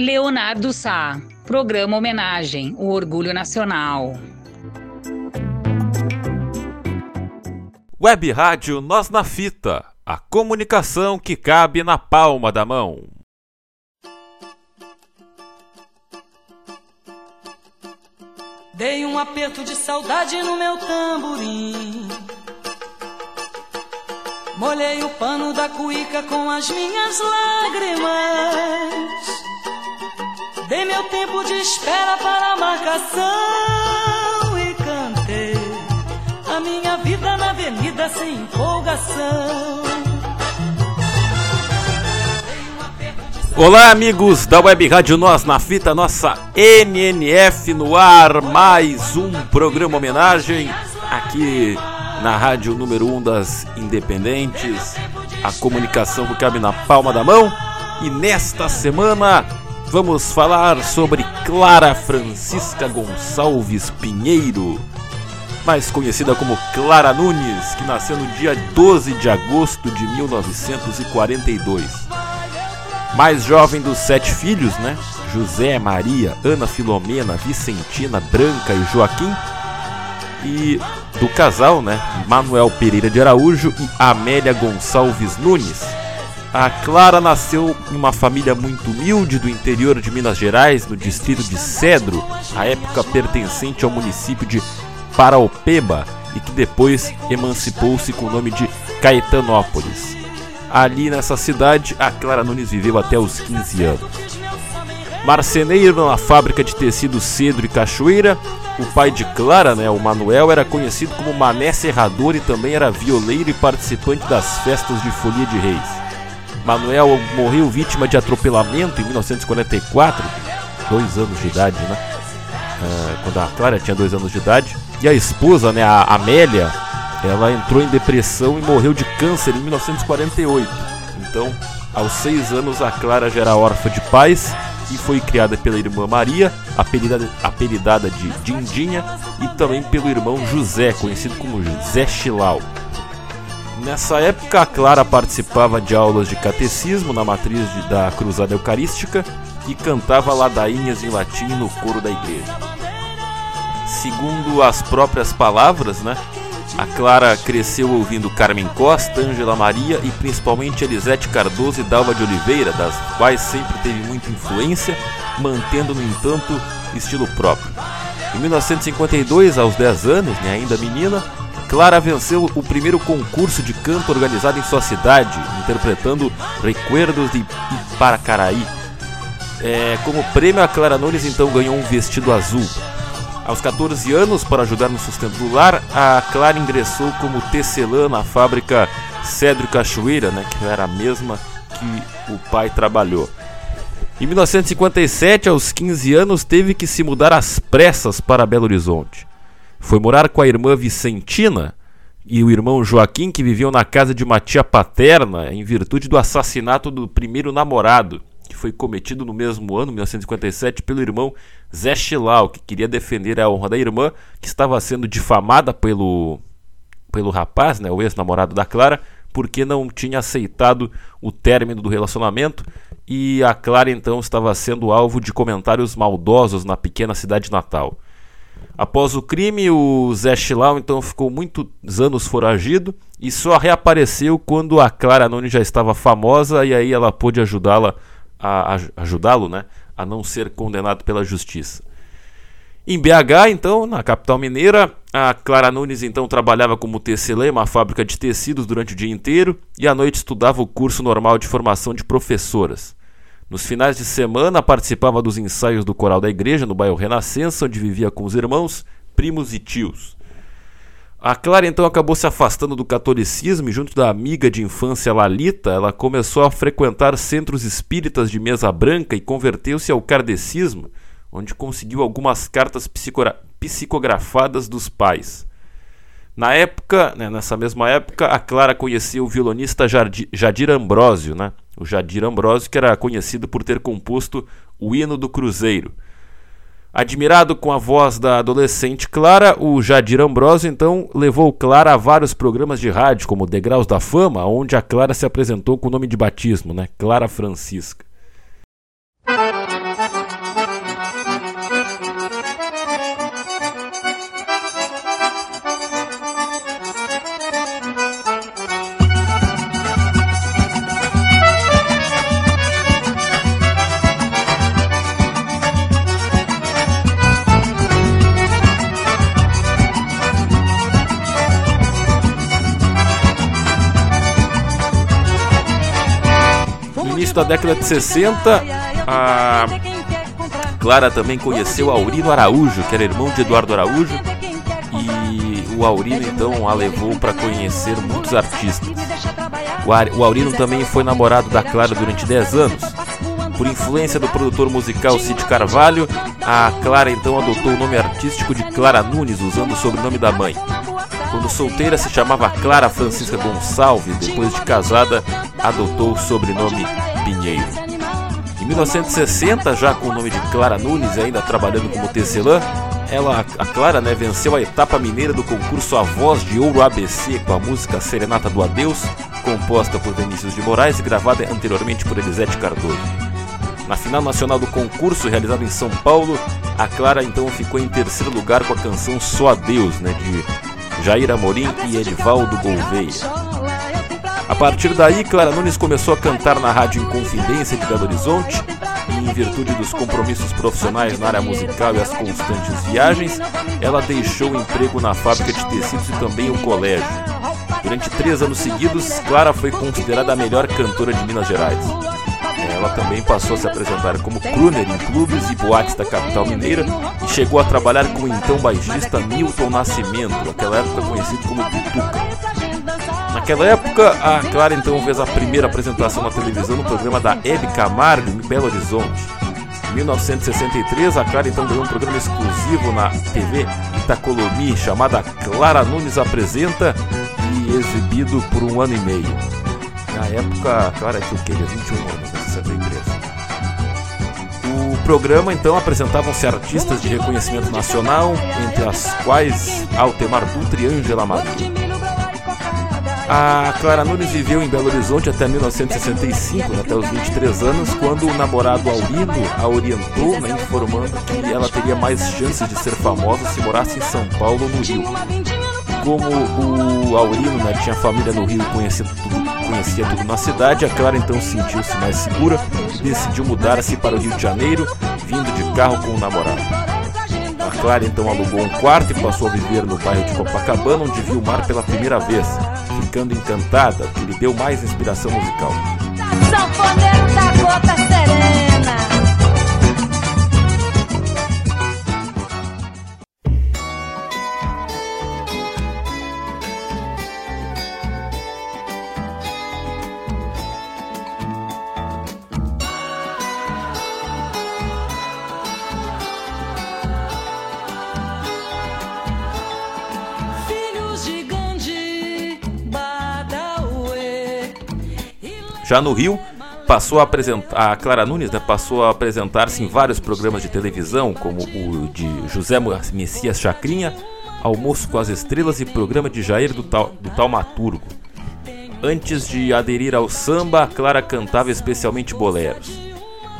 Leonardo Sá, programa homenagem, o orgulho nacional. Web Rádio Nós na Fita, a comunicação que cabe na palma da mão. Dei um aperto de saudade no meu tamborim. Molhei o pano da cuíca com as minhas lágrimas. Dei meu tempo de espera para a marcação e cantei a minha vida na avenida sem empolgação. Olá, amigos da Web Rádio Nós na Fita, nossa NNF no ar, mais um programa homenagem aqui na rádio número 1 um das independentes, a comunicação que cabe na palma da mão. E nesta semana vamos falar sobre Clara Francisca Gonçalves Pinheiro, mais conhecida como Clara Nunes, que nasceu no dia 12 de agosto de 1942. Mais jovem dos sete filhos, né? José, Maria, Ana Filomena, Vicentina, Branca e Joaquim. E do casal, né? Manuel Pereira de Araújo e Amélia Gonçalves Nunes. A Clara nasceu em uma família muito humilde do interior de Minas Gerais, no distrito de Cedro, à época pertencente ao município de Paraopeba e que depois emancipou-se com o nome de Caetanópolis. Ali nessa cidade, a Clara Nunes viveu até os 15 anos. Marceneiro na fábrica de tecido Cedro e Cachoeira, o pai de Clara, né, o Manuel, era conhecido como Mané Serrador e também era violeiro e participante das festas de Folia de Reis. Manuel morreu vítima de atropelamento em 1944, dois anos de idade, né? Uh, quando a Clara tinha dois anos de idade. E a esposa, né, a Amélia, ela entrou em depressão e morreu de câncer em 1948. Então, aos seis anos, a Clara já era órfã de pais e foi criada pela irmã Maria, apelidada, apelidada de Dindinha, e também pelo irmão José, conhecido como Zé Chilau. Nessa época, a Clara participava de aulas de catecismo na matriz de, da Cruzada Eucarística e cantava ladainhas em latim no coro da igreja. Segundo as próprias palavras, né, a Clara cresceu ouvindo Carmen Costa, Ângela Maria e principalmente Elisete Cardoso e Dalva de Oliveira, das quais sempre teve muita influência, mantendo, no entanto, estilo próprio. Em 1952, aos 10 anos, né, ainda menina, Clara venceu o primeiro concurso de canto organizado em sua cidade, interpretando Recuerdos de Iparacaraí. É, como prêmio, a Clara Nunes então ganhou um vestido azul. Aos 14 anos, para ajudar no sustento do lar, a Clara ingressou como tecelã na fábrica Cedro Cachoeira, né, que era a mesma que o pai trabalhou. Em 1957, aos 15 anos, teve que se mudar às pressas para Belo Horizonte. Foi morar com a irmã Vicentina e o irmão Joaquim, que viviam na casa de uma tia paterna em virtude do assassinato do primeiro namorado, que foi cometido no mesmo ano, 1957, pelo irmão Zé Chilau, que queria defender a honra da irmã, que estava sendo difamada pelo, pelo rapaz, né, o ex-namorado da Clara, porque não tinha aceitado o término do relacionamento e a Clara então estava sendo alvo de comentários maldosos na pequena cidade natal. Após o crime, o Zé Chilau então ficou muitos anos foragido e só reapareceu quando a Clara Nunes já estava famosa e aí ela pôde ajudá-la a, a ajudá-lo, né, a não ser condenado pela justiça. Em BH, então, na capital mineira, a Clara Nunes então trabalhava como tecelã em uma fábrica de tecidos durante o dia inteiro e à noite estudava o curso normal de formação de professoras. Nos finais de semana participava dos ensaios do coral da igreja no bairro Renascença, onde vivia com os irmãos, primos e tios. A Clara então acabou se afastando do catolicismo e, junto da amiga de infância Lalita, ela começou a frequentar centros espíritas de mesa branca e converteu-se ao kardecismo, onde conseguiu algumas cartas psicografadas dos pais. Na época, né, nessa mesma época, a Clara conheceu o violonista Jadir Ambrósio, né? O Jadir Ambrósio, que era conhecido por ter composto o hino do Cruzeiro. Admirado com a voz da adolescente Clara, o Jadir Ambrósio então levou Clara a vários programas de rádio, como Degraus da Fama, onde a Clara se apresentou com o nome de batismo, né? Clara Francisca. No início da década de 60, a Clara também conheceu Aurino Araújo, que era irmão de Eduardo Araújo, e o Aurino então a levou para conhecer muitos artistas. O Aurino também foi namorado da Clara durante 10 anos. Por influência do produtor musical Cid Carvalho, a Clara então adotou o nome artístico de Clara Nunes, usando o sobrenome da mãe. Quando solteira se chamava Clara Francisca Gonçalves, depois de casada adotou o sobrenome Pinheiro. Em 1960, já com o nome de Clara Nunes ainda trabalhando como tecelã, ela, a Clara, né, venceu a etapa mineira do concurso A Voz de Ouro ABC com a música Serenata do Adeus, composta por Vinícius de Moraes e gravada anteriormente por Elisete Cardoso. Na final nacional do concurso, realizado em São Paulo, a Clara então ficou em terceiro lugar com a canção Só Adeus, né, de Jair Amorim e Edivaldo Gouveia. A partir daí, Clara Nunes começou a cantar na Rádio Inconfidência de Belo Horizonte e, em virtude dos compromissos profissionais na área musical e as constantes viagens, ela deixou o emprego na fábrica de tecidos e também o colégio. Durante três anos seguidos, Clara foi considerada a melhor cantora de Minas Gerais. Ela também passou a se apresentar como crooner em clubes e boates da capital mineira e chegou a trabalhar com o então baixista Milton Nascimento, naquela época conhecido como Butuca. Naquela época, a Clara então fez a primeira apresentação na televisão no programa da Hebe Camargo, em Belo Horizonte. Em 1963, a Clara então ganhou um programa exclusivo na TV Itacolomi chamada Clara Nunes Apresenta e exibido por um ano e meio. Na época, a Clara tinha o quê? 21 anos. 63. O programa então apresentavam-se artistas de reconhecimento nacional, entre as quais Altemar Dutra e Ângela Maria. A Clara Nunes viveu em Belo Horizonte até 1965, até os 23 anos, quando o namorado Aurino a orientou, né, informando que ela teria mais chances de ser famosa se morasse em São Paulo ou no Rio. Como o Aurino né, tinha família no Rio e conhecia tudo conhecia tudo na cidade, a Clara então sentiu-se mais segura e decidiu mudar-se para o Rio de Janeiro, vindo de carro com o namorado. A Clara então alugou um quarto e passou a viver no bairro de Copacabana, onde viu o mar pela primeira vez, ficando encantada, que lhe deu mais inspiração musical. Sanfoneiro da gota serena Já no Rio, passou a apresentar a Clara Nunes, né, passou a apresentar-se em vários programas de televisão, como o de José Messias Chacrinha, Almoço com as Estrelas e programa de Jair do, Tal, do Taumaturgo. Antes de aderir ao samba, a Clara cantava especialmente boleros.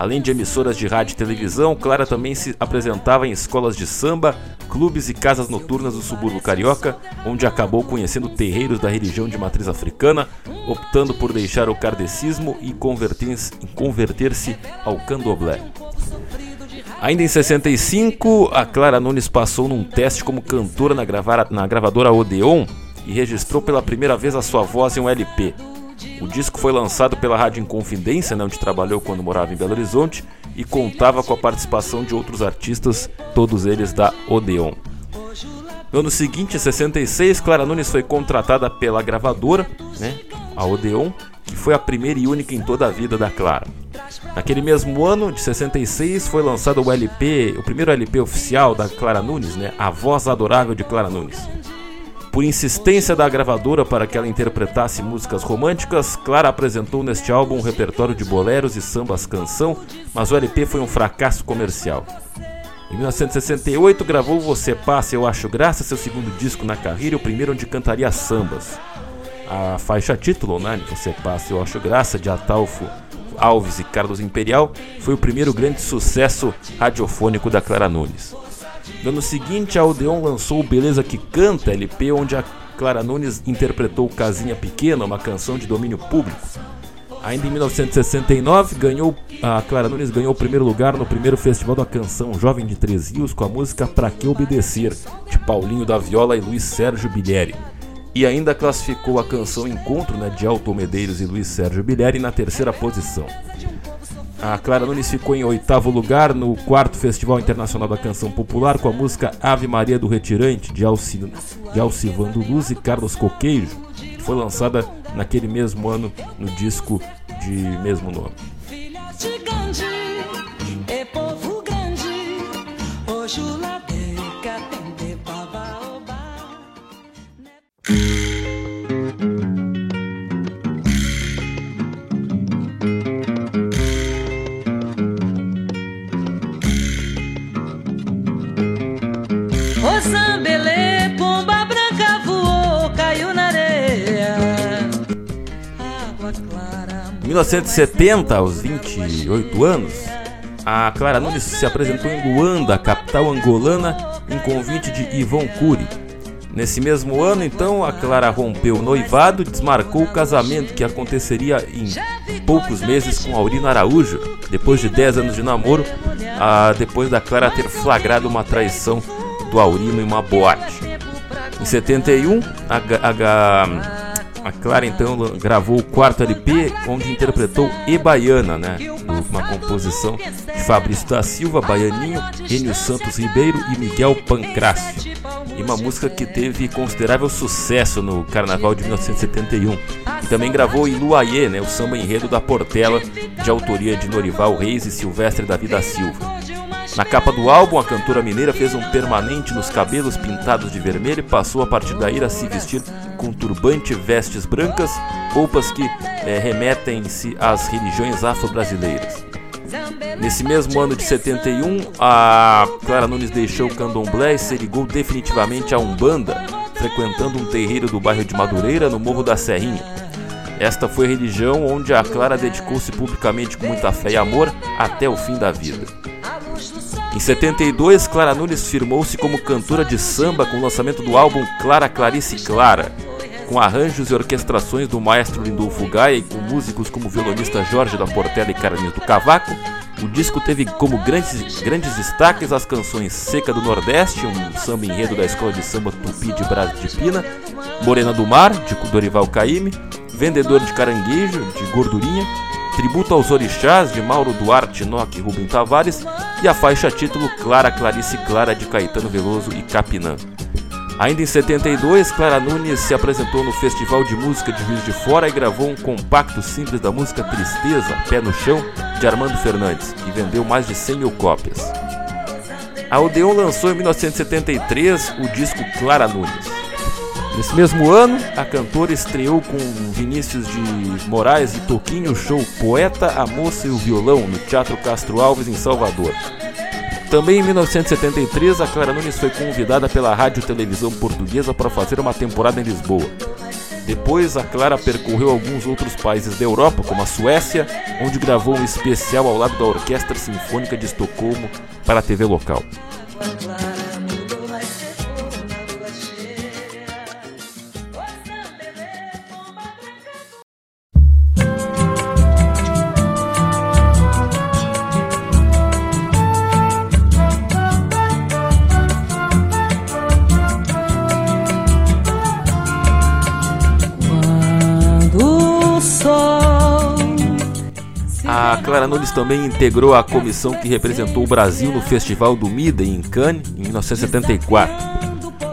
Além de emissoras de rádio e televisão, Clara também se apresentava em escolas de samba, clubes e casas noturnas do subúrbio carioca, onde acabou conhecendo terreiros da religião de matriz africana, optando por deixar o kardecismo e converter-se ao candomblé. Ainda em 65, a Clara Nunes passou num teste como cantora na, na gravadora Odeon e registrou pela primeira vez a sua voz em um LP. O disco foi lançado pela Rádio Inconfidência, né, onde trabalhou quando morava em Belo Horizonte, e contava com a participação de outros artistas, todos eles da Odeon. No ano seguinte, em 66, Clara Nunes foi contratada pela gravadora, né, a Odeon, que foi a primeira e única em toda a vida da Clara. Naquele mesmo ano, de 66, foi lançado o LP, o primeiro LP oficial da Clara Nunes, né, A Voz Adorável de Clara Nunes. Por insistência da gravadora para que ela interpretasse músicas românticas, Clara apresentou neste álbum um repertório de boleros e sambas canção, mas o LP foi um fracasso comercial. Em 1968 gravou Você Passa Eu Acho Graça, seu segundo disco na carreira o primeiro onde cantaria sambas. A faixa título, né, Você Passa Eu Acho Graça, de Atalfo Alves e Carlos Imperial, foi o primeiro grande sucesso radiofônico da Clara Nunes. No ano seguinte, a Odeon lançou Beleza que Canta, LP, onde a Clara Nunes interpretou Casinha Pequena, uma canção de domínio público. Ainda em 1969, ganhou, a Clara Nunes ganhou o primeiro lugar no primeiro Festival da Canção Jovem de Três Rios com a música Pra Que Obedecer, de Paulinho da Viola e Luiz Sérgio Bilheri. e ainda classificou a canção Encontro né, de Alto Medeiros e Luiz Sérgio Bilheri na terceira posição. A Clara Nunes ficou em oitavo lugar no quarto Festival Internacional da Canção Popular com a música Ave Maria do Retirante de, Alci, de Alcivando Luz e Carlos Coqueijo, que foi lançada naquele mesmo ano no disco de mesmo nome. pomba 1970, aos 28 anos, a Clara Nunes se apresentou em Luanda, capital angolana, em convite de Yvon Cury. Nesse mesmo ano, então, a Clara rompeu o noivado e desmarcou o casamento que aconteceria em poucos meses com Aurino Araújo, depois de 10 anos de namoro, a, depois da Clara ter flagrado uma traição do Aurino em uma boate. Em 71, a, a, a Clara então gravou o quarto LP, onde interpretou E Baiana, né? Uma composição de Fabrício da Silva, Baianinho, Enio Santos Ribeiro e Miguel Pancrácio. E uma música que teve considerável sucesso no Carnaval de 1971. E também gravou Iluaie, né? O samba enredo da Portela, de autoria de Norival Reis e Silvestre da Vida Silva. Na capa do álbum, a cantora mineira fez um permanente nos cabelos pintados de vermelho e passou a partir daí a se vestir com turbante, vestes brancas, roupas que é, remetem-se às religiões afro-brasileiras. Nesse mesmo ano de 71, a Clara Nunes deixou o candomblé e se ligou definitivamente à Umbanda, frequentando um terreiro do bairro de Madureira, no Morro da Serrinha. Esta foi a religião onde a Clara dedicou-se publicamente com muita fé e amor até o fim da vida. Em 72, Clara Nunes firmou-se como cantora de samba com o lançamento do álbum Clara Clarice Clara, com arranjos e orquestrações do maestro Lindolfo Gaia e com músicos como o violonista Jorge da Portela e Carlinhos do Cavaco. O disco teve como grandes, grandes destaques as canções Seca do Nordeste, um samba enredo da escola de samba Tupi de Brás de Pina, Morena do Mar, de Dorival Caymmi, Vendedor de Caranguejo, de Gordurinha, Tributo aos Orixás, de Mauro Duarte Nock e Rubem Tavares, e a faixa título Clara Clarice Clara, de Caetano Veloso e Capinã. Ainda em 72, Clara Nunes se apresentou no Festival de Música de Juiz de Fora e gravou um compacto simples da música Tristeza, Pé no Chão, de Armando Fernandes, que vendeu mais de 100 mil cópias. A Odeon lançou em 1973 o disco Clara Nunes. Nesse mesmo ano, a cantora estreou com Vinícius de Moraes e Toquinho o show Poeta, a Moça e o Violão no Teatro Castro Alves, em Salvador. Também em 1973, a Clara Nunes foi convidada pela Rádio Televisão Portuguesa para fazer uma temporada em Lisboa. Depois, a Clara percorreu alguns outros países da Europa, como a Suécia, onde gravou um especial ao lado da Orquestra Sinfônica de Estocolmo para a TV local. Clara Nunes também integrou a comissão que representou o Brasil no Festival do Mida em Cannes em 1974.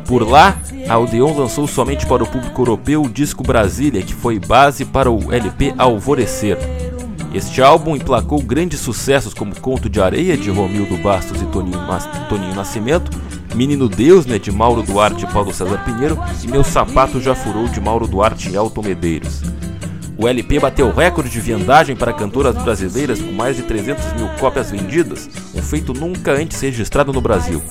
Por lá, a Odeon lançou somente para o público europeu o disco Brasília, que foi base para o LP Alvorecer. Este álbum emplacou grandes sucessos como Conto de Areia, de Romildo Bastos e Toninho, Toninho Nascimento, Menino Deus, né, de Mauro Duarte e Paulo César Pinheiro, e Meu Sapato Já Furou, de Mauro Duarte e Alton Medeiros. O LP bateu recorde de vendagem para cantoras brasileiras com mais de 300 mil cópias vendidas, um feito nunca antes registrado no Brasil.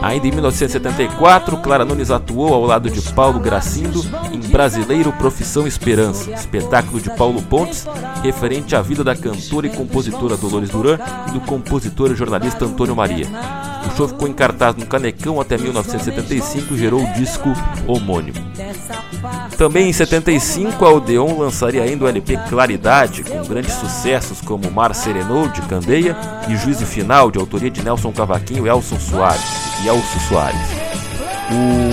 Ainda em 1974, Clara Nunes atuou ao lado de Paulo Gracindo em Brasileiro Profissão Esperança, espetáculo de Paulo Pontes, referente à vida da cantora e compositora Dolores Duran e do compositor e jornalista Antônio Maria. O show ficou em cartaz no Canecão até 1975 e gerou o disco homônimo. Também em 75, a Odeon lançaria ainda o LP Claridade, com grandes sucessos como Mar Serenou, de Candeia, e Juízo Final, de autoria de Nelson Cavaquinho e Elson Soares. E Elson Soares.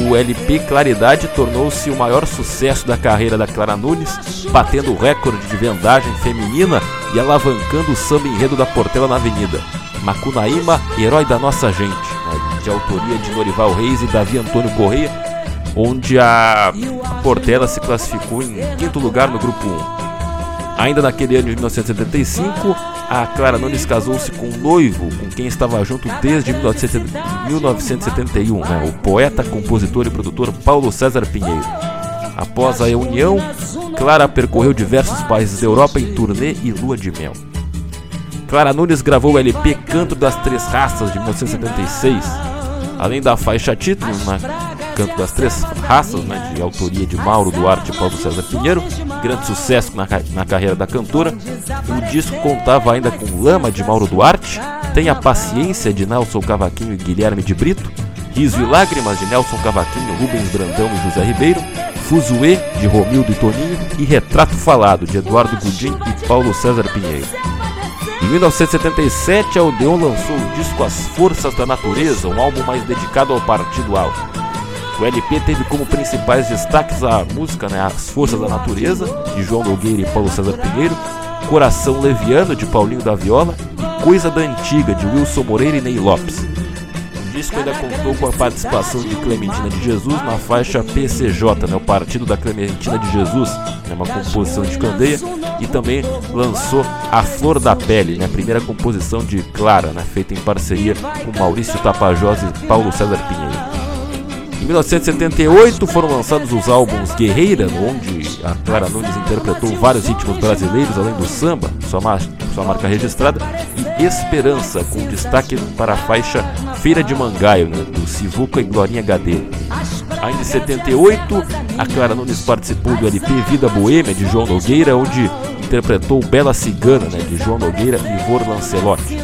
o LP Claridade tornou-se o maior sucesso da carreira da Clara Nunes, batendo o recorde de vendagem feminina e alavancando o samba enredo da Portela na Avenida. Macunaíma, Herói da Nossa Gente, né, de autoria de Norival Reis e Davi Antônio Correia, onde a Portela se classificou em quinto lugar no grupo 1. Ainda naquele ano de 1975, a Clara Nunes casou-se com um noivo com quem estava junto desde 1971, né, o poeta, compositor e produtor Paulo César Pinheiro. Após a união, Clara percorreu diversos países da Europa em turnê e lua de mel. Clara Nunes gravou o LP Canto das Três Raças de 1976, além da faixa título, na Canto das Três Raças, né, de autoria de Mauro Duarte e Paulo César Pinheiro, grande sucesso na, na carreira da cantora. O disco contava ainda com Lama de Mauro Duarte, Tem a Paciência de Nelson Cavaquinho e Guilherme de Brito, Riso e Lágrimas de Nelson Cavaquinho, Rubens Brandão e José Ribeiro, Fuzuê de Romildo e Toninho e Retrato Falado de Eduardo Gudim e Paulo César Pinheiro. Em 1977, a Odeon lançou o disco As Forças da Natureza, um álbum mais dedicado ao Partido Alto. O LP teve como principais destaques a música né, As Forças da Natureza, de João Nogueira e Paulo César Pinheiro, Coração Leviano, de Paulinho da Viola e Coisa da Antiga, de Wilson Moreira e Ney Lopes. Disco ainda contou com a participação de Clementina de Jesus na faixa PCJ, né, o Partido da Clementina de Jesus, né, uma composição de Candeia, e também lançou A Flor da Pele, né, a primeira composição de Clara, né, feita em parceria com Maurício Tapajós e Paulo César Pinheiro. Em 1978 foram lançados os álbuns Guerreira, onde a Clara Nunes interpretou vários ritmos brasileiros além do samba, sua, mar sua marca registrada, e Esperança, com destaque para a faixa Feira de Mangaio, né, do Sivuca e Glorinha HD. Ainda em 78, a Clara Nunes participou do LP Vida Boêmia de João Nogueira, onde interpretou Bela Cigana, né, de João Nogueira e Ivor Lancelotti.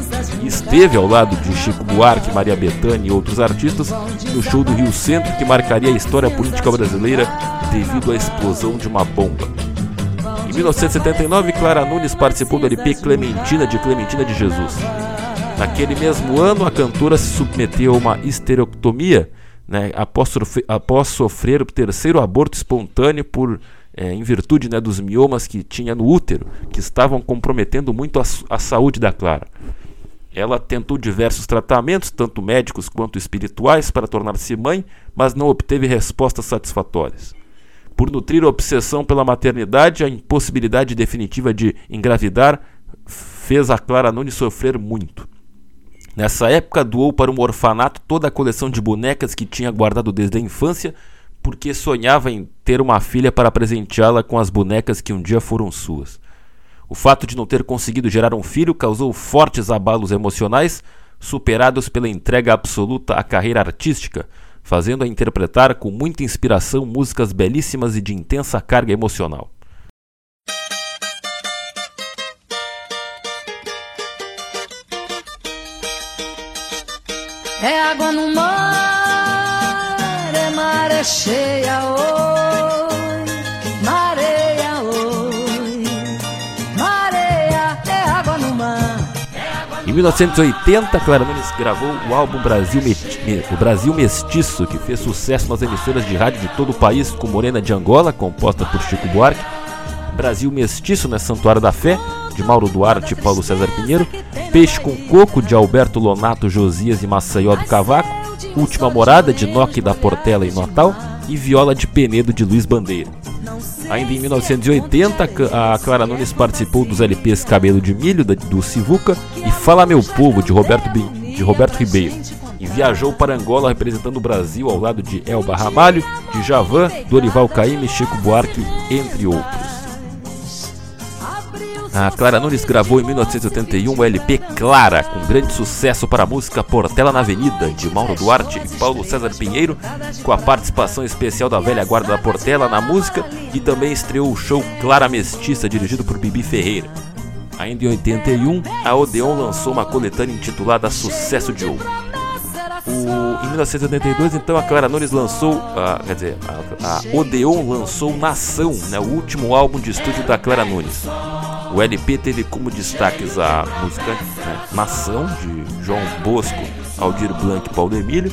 Esteve ao lado de Chico Buarque, Maria Bethânia e outros artistas no show do Rio Centro que marcaria a história política brasileira devido à explosão de uma bomba. Em 1979, Clara Nunes participou do LP Clementina de Clementina de Jesus. Naquele mesmo ano, a cantora se submeteu a uma esterectomia né, após, após sofrer o terceiro aborto espontâneo por é, em virtude né, dos miomas que tinha no útero, que estavam comprometendo muito a, a saúde da Clara. Ela tentou diversos tratamentos, tanto médicos quanto espirituais, para tornar-se mãe, mas não obteve respostas satisfatórias. Por nutrir a obsessão pela maternidade, a impossibilidade definitiva de engravidar fez a Clara Nunes sofrer muito. Nessa época, doou para um orfanato toda a coleção de bonecas que tinha guardado desde a infância porque sonhava em ter uma filha para presenteá-la com as bonecas que um dia foram suas. O fato de não ter conseguido gerar um filho causou fortes abalos emocionais, superados pela entrega absoluta à carreira artística, fazendo-a interpretar com muita inspiração músicas belíssimas e de intensa carga emocional. É água no mar maré cheia, oi, Em 1980, Clara Nunes gravou o álbum Brasil, o Brasil Mestiço, que fez sucesso nas emissoras de rádio de todo o país, com Morena de Angola, composta por Chico Buarque, Brasil Mestiço, né, Santuário da Fé, de Mauro Duarte e Paulo César Pinheiro, Peixe com Coco, de Alberto Lonato, Josias e Maceió do Cavaco, Última Morada, de Noque da Portela e Natal, e Viola de Penedo, de Luiz Bandeira. Ainda em 1980, a Clara Nunes participou dos LPs Cabelo de Milho, do Sivuca, e Fala Meu Povo, de Roberto, de Roberto Ribeiro. E viajou para Angola representando o Brasil ao lado de Elba Ramalho, de Javan, Dorival Caymmi, Chico Buarque, entre outros. A Clara Nunes gravou em 1981 o LP Clara, com grande sucesso para a música Portela na Avenida, de Mauro Duarte e Paulo César Pinheiro, com a participação especial da velha guarda da Portela na música e também estreou o show Clara Mestiça, dirigido por Bibi Ferreira. Ainda em 81, a Odeon lançou uma coletânea intitulada Sucesso de Ouro. O, em 1982, então, a Clara Nunes lançou, a, quer dizer, a, a Odeon lançou Nação, né, o último álbum de estúdio da Clara Nunes. O LP teve como destaques a música né, Nação, de João Bosco, Aldir Blanc e Paulo Emílio,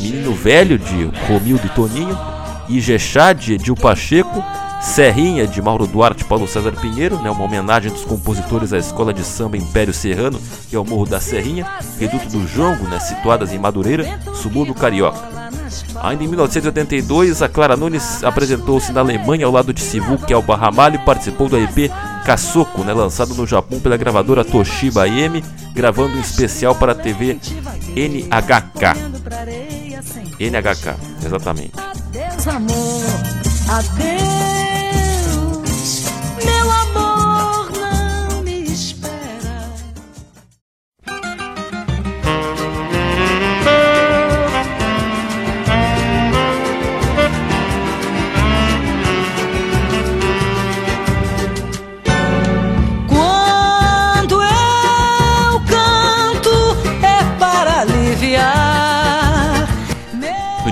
Menino Velho de Romildo e Toninho, Ijexá de Edil Pacheco, Serrinha de Mauro Duarte e Paulo César Pinheiro, né, uma homenagem dos compositores à Escola de Samba Império Serrano e ao Morro da Serrinha, Reduto do Jongo, né, situadas em Madureira, subúrbio carioca. Ainda em 1982, a Clara Nunes apresentou-se na Alemanha ao lado de Sivuki Alba Ramalho e participou do EP Kasoko, né, lançado no Japão pela gravadora Toshiba M, gravando um especial para a TV NHK. NHK, exatamente. Adeus, amor. Adeus.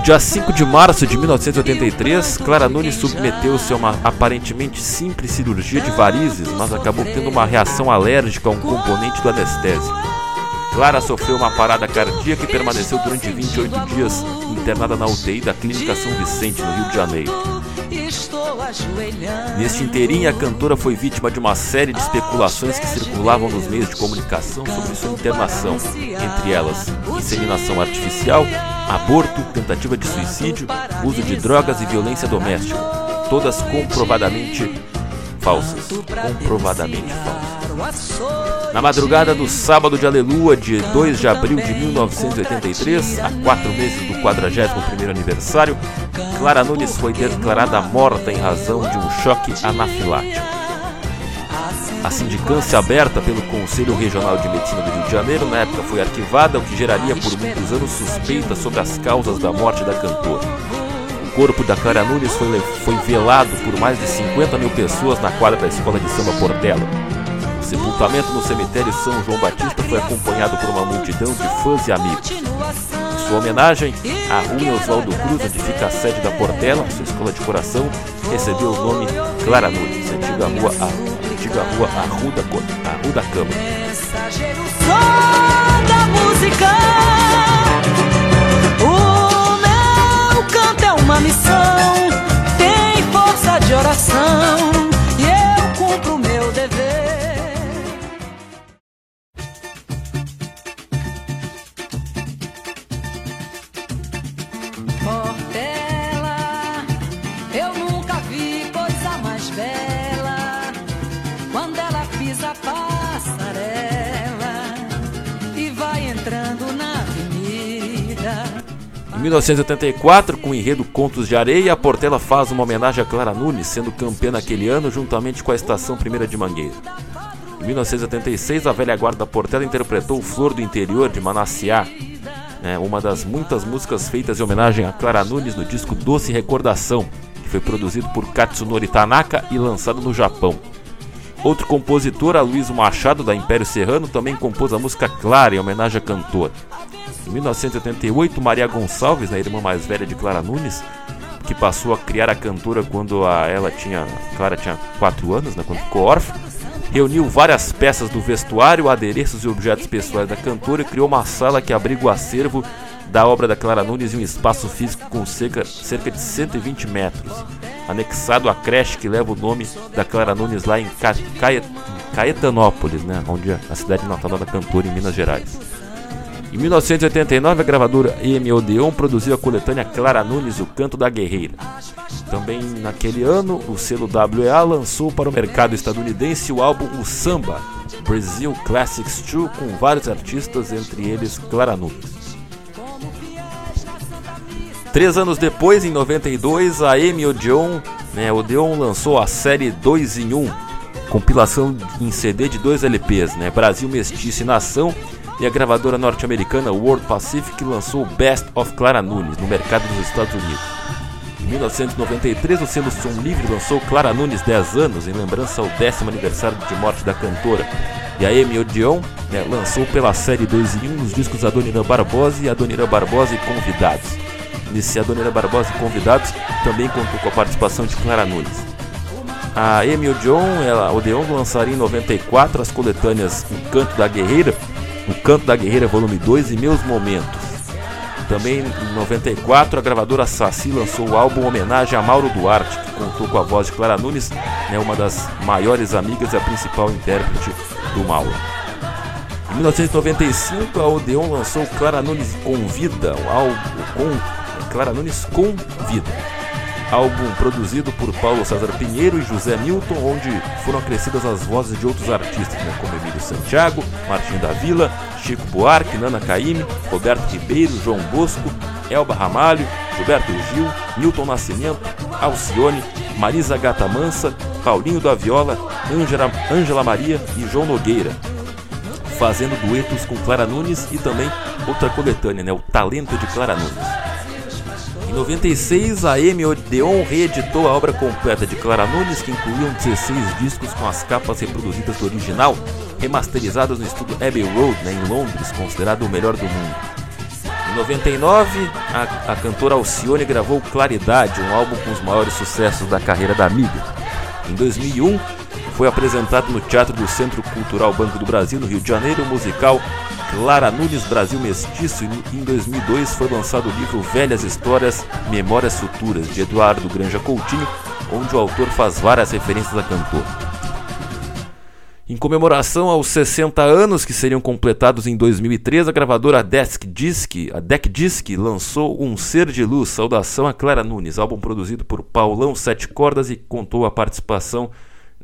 Dia 5 de março de 1983, Clara Nunes submeteu-se a uma aparentemente simples cirurgia de varizes, mas acabou tendo uma reação alérgica a um componente do anestésico. Clara sofreu uma parada cardíaca e permaneceu durante 28 dias internada na UTI da Clínica São Vicente, no Rio de Janeiro. Neste inteirinho, a cantora foi vítima de uma série de especulações que circulavam nos meios de comunicação sobre sua internação, entre elas inseminação artificial, aborto, tentativa de suicídio, uso de drogas e violência doméstica, todas comprovadamente falsas. Comprovadamente falsas. Na madrugada do sábado de Aleluia, de 2 de abril de 1983, a quatro meses do 41 aniversário, Clara Nunes foi declarada morta em razão de um choque anafilático. A sindicância aberta pelo Conselho Regional de Medicina do Rio de Janeiro na época foi arquivada, o que geraria por muitos anos suspeitas sobre as causas da morte da cantora. O corpo da Clara Nunes foi, foi velado por mais de 50 mil pessoas na quadra da escola de samba Portela. O sepultamento no cemitério São João Batista foi acompanhado por uma multidão de fãs e amigos. Em sua homenagem, a rua Oswaldo Cruz, onde fica a sede da Portela, sua escola de coração, recebeu o nome Clara Nunes, antiga rua A antiga rua Arruda, Arruda Câmara. Mensageiro da música, o meu canto é uma missão, tem força de oração 1984, com o enredo Contos de Areia, a Portela faz uma homenagem a Clara Nunes, sendo campeã naquele ano juntamente com a Estação Primeira de Mangueira. Em 1976, a velha guarda da Portela interpretou Flor do Interior de Manaciá, né, uma das muitas músicas feitas em homenagem a Clara Nunes no disco Doce Recordação, que foi produzido por Katsunori Tanaka e lançado no Japão. Outro compositor, Aloysio Machado, da Império Serrano, também compôs a música Clara em homenagem à cantora. Em 1988, Maria Gonçalves, a irmã mais velha de Clara Nunes, que passou a criar a cantora quando a, ela tinha, Clara tinha 4 anos, né, quando ficou órfã, reuniu várias peças do vestuário, adereços e objetos pessoais da cantora e criou uma sala que abriga o acervo da obra da Clara Nunes em um espaço físico com cerca, cerca de 120 metros, anexado à creche que leva o nome da Clara Nunes lá em Caetanópolis, né, onde é a cidade natal da cantora em Minas Gerais. Em 1989, a gravadora EM Odeon produziu a coletânea Clara Nunes, O Canto da Guerreira. Também naquele ano, o selo WEA lançou para o mercado estadunidense o álbum O Samba, Brazil Classics 2, com vários artistas, entre eles Clara Nunes. Três anos depois, em 92, a EM Odeon, né, Odeon lançou a série 2 em 1, compilação em CD de dois LPs, né, Brasil Mestiço e Nação e a gravadora norte-americana World Pacific lançou o Best of Clara Nunes no mercado dos Estados Unidos. Em 1993, o selo Som Livre lançou Clara Nunes 10 anos, em lembrança ao décimo aniversário de morte da cantora. E a Amy Odeon né, lançou pela série 2 em 1 os discos Adonira Barbosa e Adonira Barbosa e Convidados. Nesse Adonira Barbosa e Convidados também contou com a participação de Clara Nunes. A Amy Odeon, ela, Odeon lançaria em 94 as coletâneas O Canto da Guerreira o Canto da Guerreira, volume 2 e Meus Momentos. Também em 94, a gravadora Saci lançou o álbum Homenagem a Mauro Duarte, que contou com a voz de Clara Nunes, né, uma das maiores amigas e a principal intérprete do Mauro. Em 1995, a Odeon lançou Clara Nunes Convida, o álbum com Clara Nunes Convida álbum produzido por Paulo César Pinheiro e José Milton, onde foram acrescidas as vozes de outros artistas, né, como Emílio Santiago, Martim da Vila, Chico Buarque, Nana Caymmi, Roberto Ribeiro, João Bosco, Elba Ramalho, Gilberto Gil, Milton Nascimento, Alcione, Marisa Gata Mansa, Paulinho da Viola, Ângela Maria e João Nogueira, fazendo duetos com Clara Nunes e também outra coletânea, né, o Talento de Clara Nunes. 96, a M Odeon reeditou a obra completa de Clara Nunes, que incluíam 16 discos com as capas reproduzidas do original, remasterizadas no estúdio Abbey Road, né, em Londres, considerado o melhor do mundo. Em 99, a, a cantora Alcione gravou Claridade, um álbum com os maiores sucessos da carreira da amiga. Em 2001, foi apresentado no Teatro do Centro Cultural Banco do Brasil, no Rio de Janeiro, o musical Clara Nunes Brasil Mestiço e em 2002 foi lançado o livro Velhas Histórias, Memórias Futuras, de Eduardo Granja Coutinho, onde o autor faz várias referências a cantor. Em comemoração aos 60 anos que seriam completados em 2003, a gravadora Desk Disc, a Deck Disc lançou Um Ser de Luz, saudação a Clara Nunes, álbum produzido por Paulão Sete Cordas e contou a participação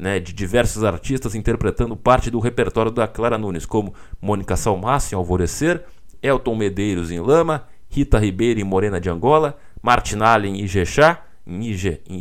né, de diversos artistas interpretando parte do repertório da Clara Nunes, como Mônica Salmaço em Alvorecer, Elton Medeiros em Lama, Rita Ribeiro em Morena de Angola, Martinalha em Ijexá, em, em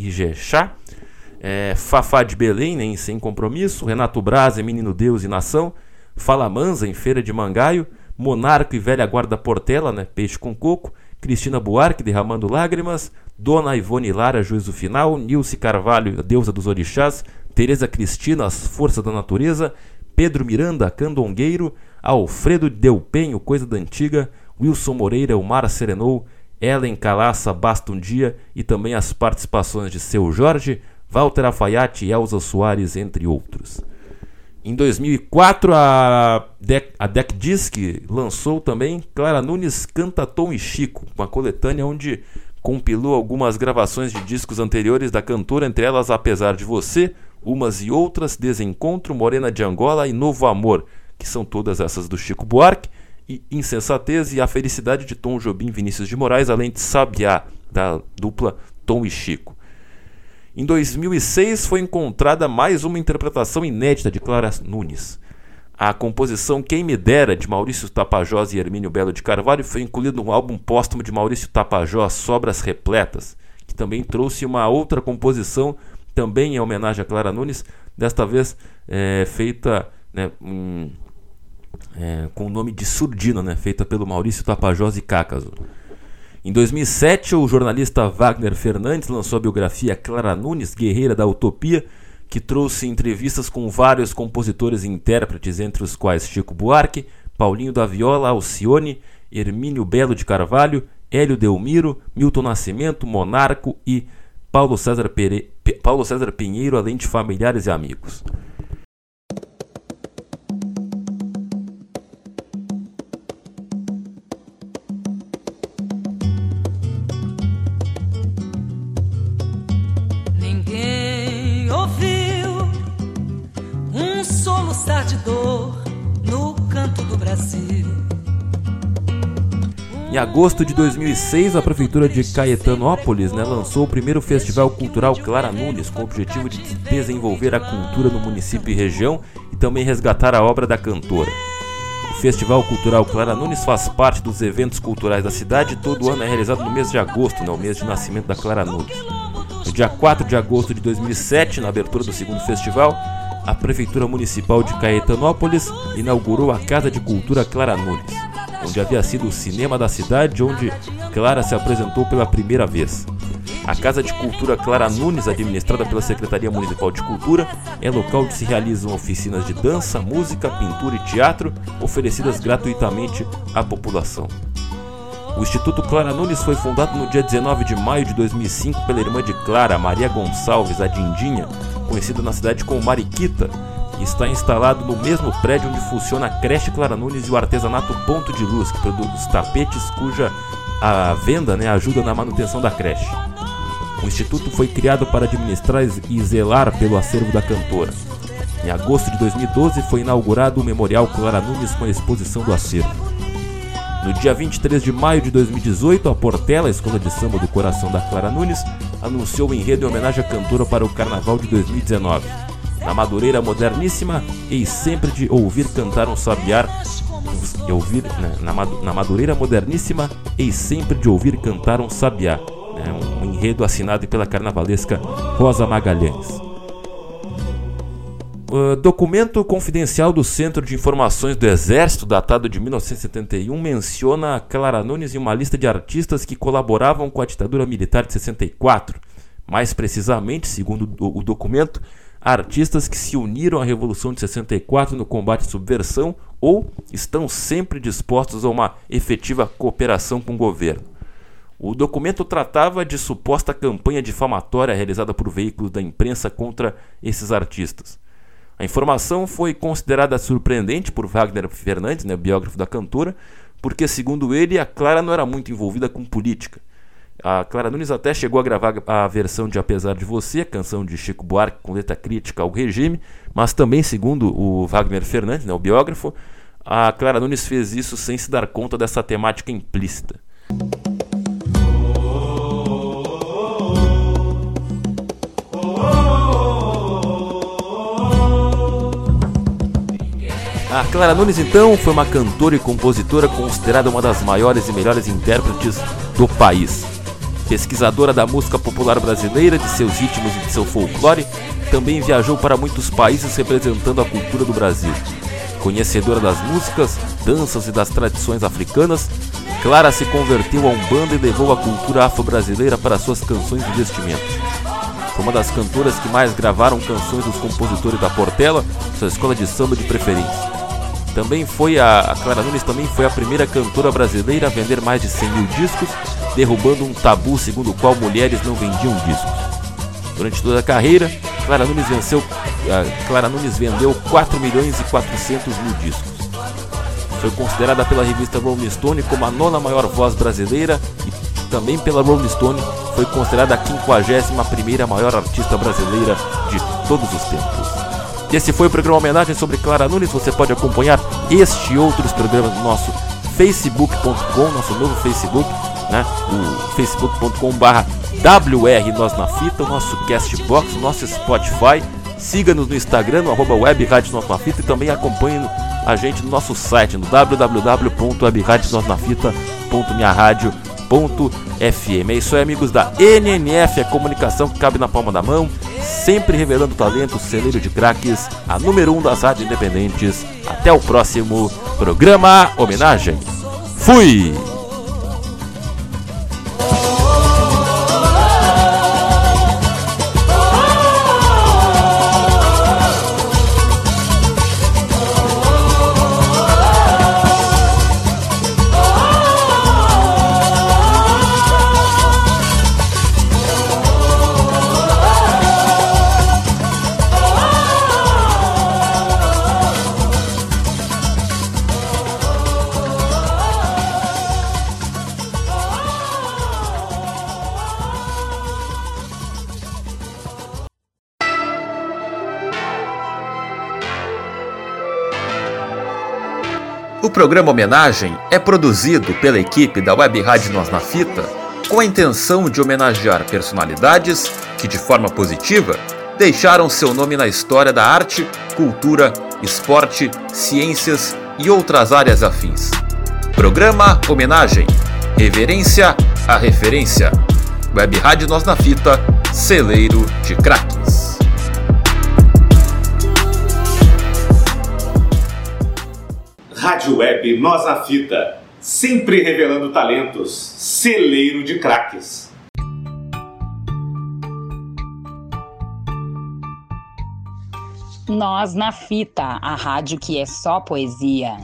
é, Fafá de Belém né, em Sem Compromisso, Renato Braz em Menino Deus e Nação, Falamanza em Feira de Mangaio, Monarco e Velha Guarda Portela, né, Peixe com Coco, Cristina Buarque derramando lágrimas, Dona Ivone Lara, Juízo Final, Nilce Carvalho, deusa dos orixás, Tereza Cristina, As Forças da Natureza, Pedro Miranda, Candongueiro, Alfredo Delpenho, Coisa da Antiga, Wilson Moreira, O Mar Serenou, Ellen Calaça, Basta um Dia e também as participações de Seu Jorge, Walter Afaiate e Elza Soares, entre outros. Em 2004, a Deck, a Deck Disc lançou também Clara Nunes Canta Tom e Chico, uma coletânea onde compilou algumas gravações de discos anteriores da cantora, entre elas Apesar de Você, umas e outras, Desencontro, Morena de Angola e Novo Amor, que são todas essas do Chico Buarque, e Insensatez e A Felicidade de Tom Jobim Vinícius de Moraes, além de Sabiá, da dupla Tom e Chico. Em 2006 foi encontrada mais uma interpretação inédita de Clara Nunes. A composição Quem Me Dera, de Maurício Tapajós e Hermínio Belo de Carvalho, foi incluída no álbum póstumo de Maurício Tapajós, Sobras Repletas, que também trouxe uma outra composição também em homenagem a Clara Nunes, desta vez é, feita né, um, é, com o nome de Surdina, né, feita pelo Maurício Tapajós e Cácaso. Em 2007, o jornalista Wagner Fernandes lançou a biografia Clara Nunes, Guerreira da Utopia, que trouxe entrevistas com vários compositores e intérpretes, entre os quais Chico Buarque, Paulinho da Viola, Alcione, Hermínio Belo de Carvalho, Hélio Delmiro, Milton Nascimento, Monarco e Paulo César, Pere... Paulo César Pinheiro, além de familiares e amigos. Ninguém ouviu um soluçar de dor no canto do Brasil. Em agosto de 2006, a prefeitura de Caetanópolis né, lançou o primeiro festival cultural Clara Nunes, com o objetivo de desenvolver a cultura no município e região e também resgatar a obra da cantora. O Festival Cultural Clara Nunes faz parte dos eventos culturais da cidade e todo ano é realizado no mês de agosto, né, o mês de nascimento da Clara Nunes. No dia 4 de agosto de 2007, na abertura do segundo festival, a Prefeitura Municipal de Caetanópolis inaugurou a Casa de Cultura Clara Nunes onde havia sido o cinema da cidade onde Clara se apresentou pela primeira vez. A Casa de Cultura Clara Nunes, administrada pela Secretaria Municipal de Cultura, é local onde se realizam oficinas de dança, música, pintura e teatro, oferecidas gratuitamente à população. O Instituto Clara Nunes foi fundado no dia 19 de maio de 2005 pela irmã de Clara, Maria Gonçalves, a Dindinha, conhecida na cidade como Mariquita, está instalado no mesmo prédio onde funciona a creche Clara Nunes e o artesanato Ponto de Luz, que produz tapetes cuja a venda né, ajuda na manutenção da creche. O instituto foi criado para administrar e zelar pelo acervo da cantora. Em agosto de 2012 foi inaugurado o Memorial Clara Nunes com a exposição do acervo. No dia 23 de maio de 2018, a Portela, a escola de samba do coração da Clara Nunes, anunciou o enredo em homenagem à cantora para o Carnaval de 2019. Na Madureira Moderníssima, e sempre de ouvir cantar um sabiar, e ouvir né, na, na Madureira Moderníssima, e sempre de ouvir cantar um sabiá, né, um enredo assinado pela carnavalesca Rosa Magalhães. Uh, documento confidencial do Centro de Informações do Exército, datado de 1971, menciona Clara Nunes em uma lista de artistas que colaboravam com a ditadura militar de 64. Mais precisamente, segundo o documento, artistas que se uniram à Revolução de 64 no combate à subversão ou estão sempre dispostos a uma efetiva cooperação com o governo. O documento tratava de suposta campanha difamatória realizada por veículos da imprensa contra esses artistas. A informação foi considerada surpreendente por Wagner Fernandes, né, biógrafo da cantora, porque, segundo ele, a Clara não era muito envolvida com política. A Clara Nunes até chegou a gravar a versão de Apesar de Você, canção de Chico Buarque com letra crítica ao regime, mas também, segundo o Wagner Fernandes, né, o biógrafo, a Clara Nunes fez isso sem se dar conta dessa temática implícita. A Clara Nunes, então, foi uma cantora e compositora considerada uma das maiores e melhores intérpretes do país. Pesquisadora da música popular brasileira, de seus ritmos e de seu folclore, também viajou para muitos países representando a cultura do Brasil. Conhecedora das músicas, danças e das tradições africanas, Clara se converteu a Umbanda e levou a cultura afro-brasileira para suas canções e vestimentos. Foi uma das cantoras que mais gravaram canções dos compositores da Portela, sua escola de samba de preferência. Também foi a, a Clara Nunes também foi a primeira cantora brasileira a vender mais de 100 mil discos, derrubando um tabu segundo o qual mulheres não vendiam discos. Durante toda a carreira, Clara Nunes, venceu, Clara Nunes vendeu 4 milhões e 400 mil discos. Foi considerada pela revista Rolling Stone como a nona maior voz brasileira e também pela Rolling Stone foi considerada a 51 primeira maior artista brasileira de todos os tempos. Esse foi o programa homenagem sobre Clara Nunes. Você pode acompanhar este e outros programas no nosso facebook.com, nosso novo Facebook, né? O facebook.com/barra WR Nós na Fita, o nosso Castbox, o nosso Spotify. Siga-nos no Instagram, no arroba Web Rádio Nós na Fita e também acompanhe a gente no nosso site, no www.webradiosnosnafita.minharadio.fm. É isso aí, amigos da NNF, a comunicação que cabe na palma da mão sempre revelando talento, celeiro de craques, a número 1 um das rádios independentes. Até o próximo programa Homenagem. Fui! O programa Homenagem é produzido pela equipe da Web Rádio Nós na Fita com a intenção de homenagear personalidades que, de forma positiva, deixaram seu nome na história da arte, cultura, esporte, ciências e outras áreas afins. Programa Homenagem Reverência à Referência. Web Rádio Nós na Fita, celeiro de craques. Rádio Web Nós na Fita, sempre revelando talentos, celeiro de craques. Nós na Fita, a rádio que é só poesia.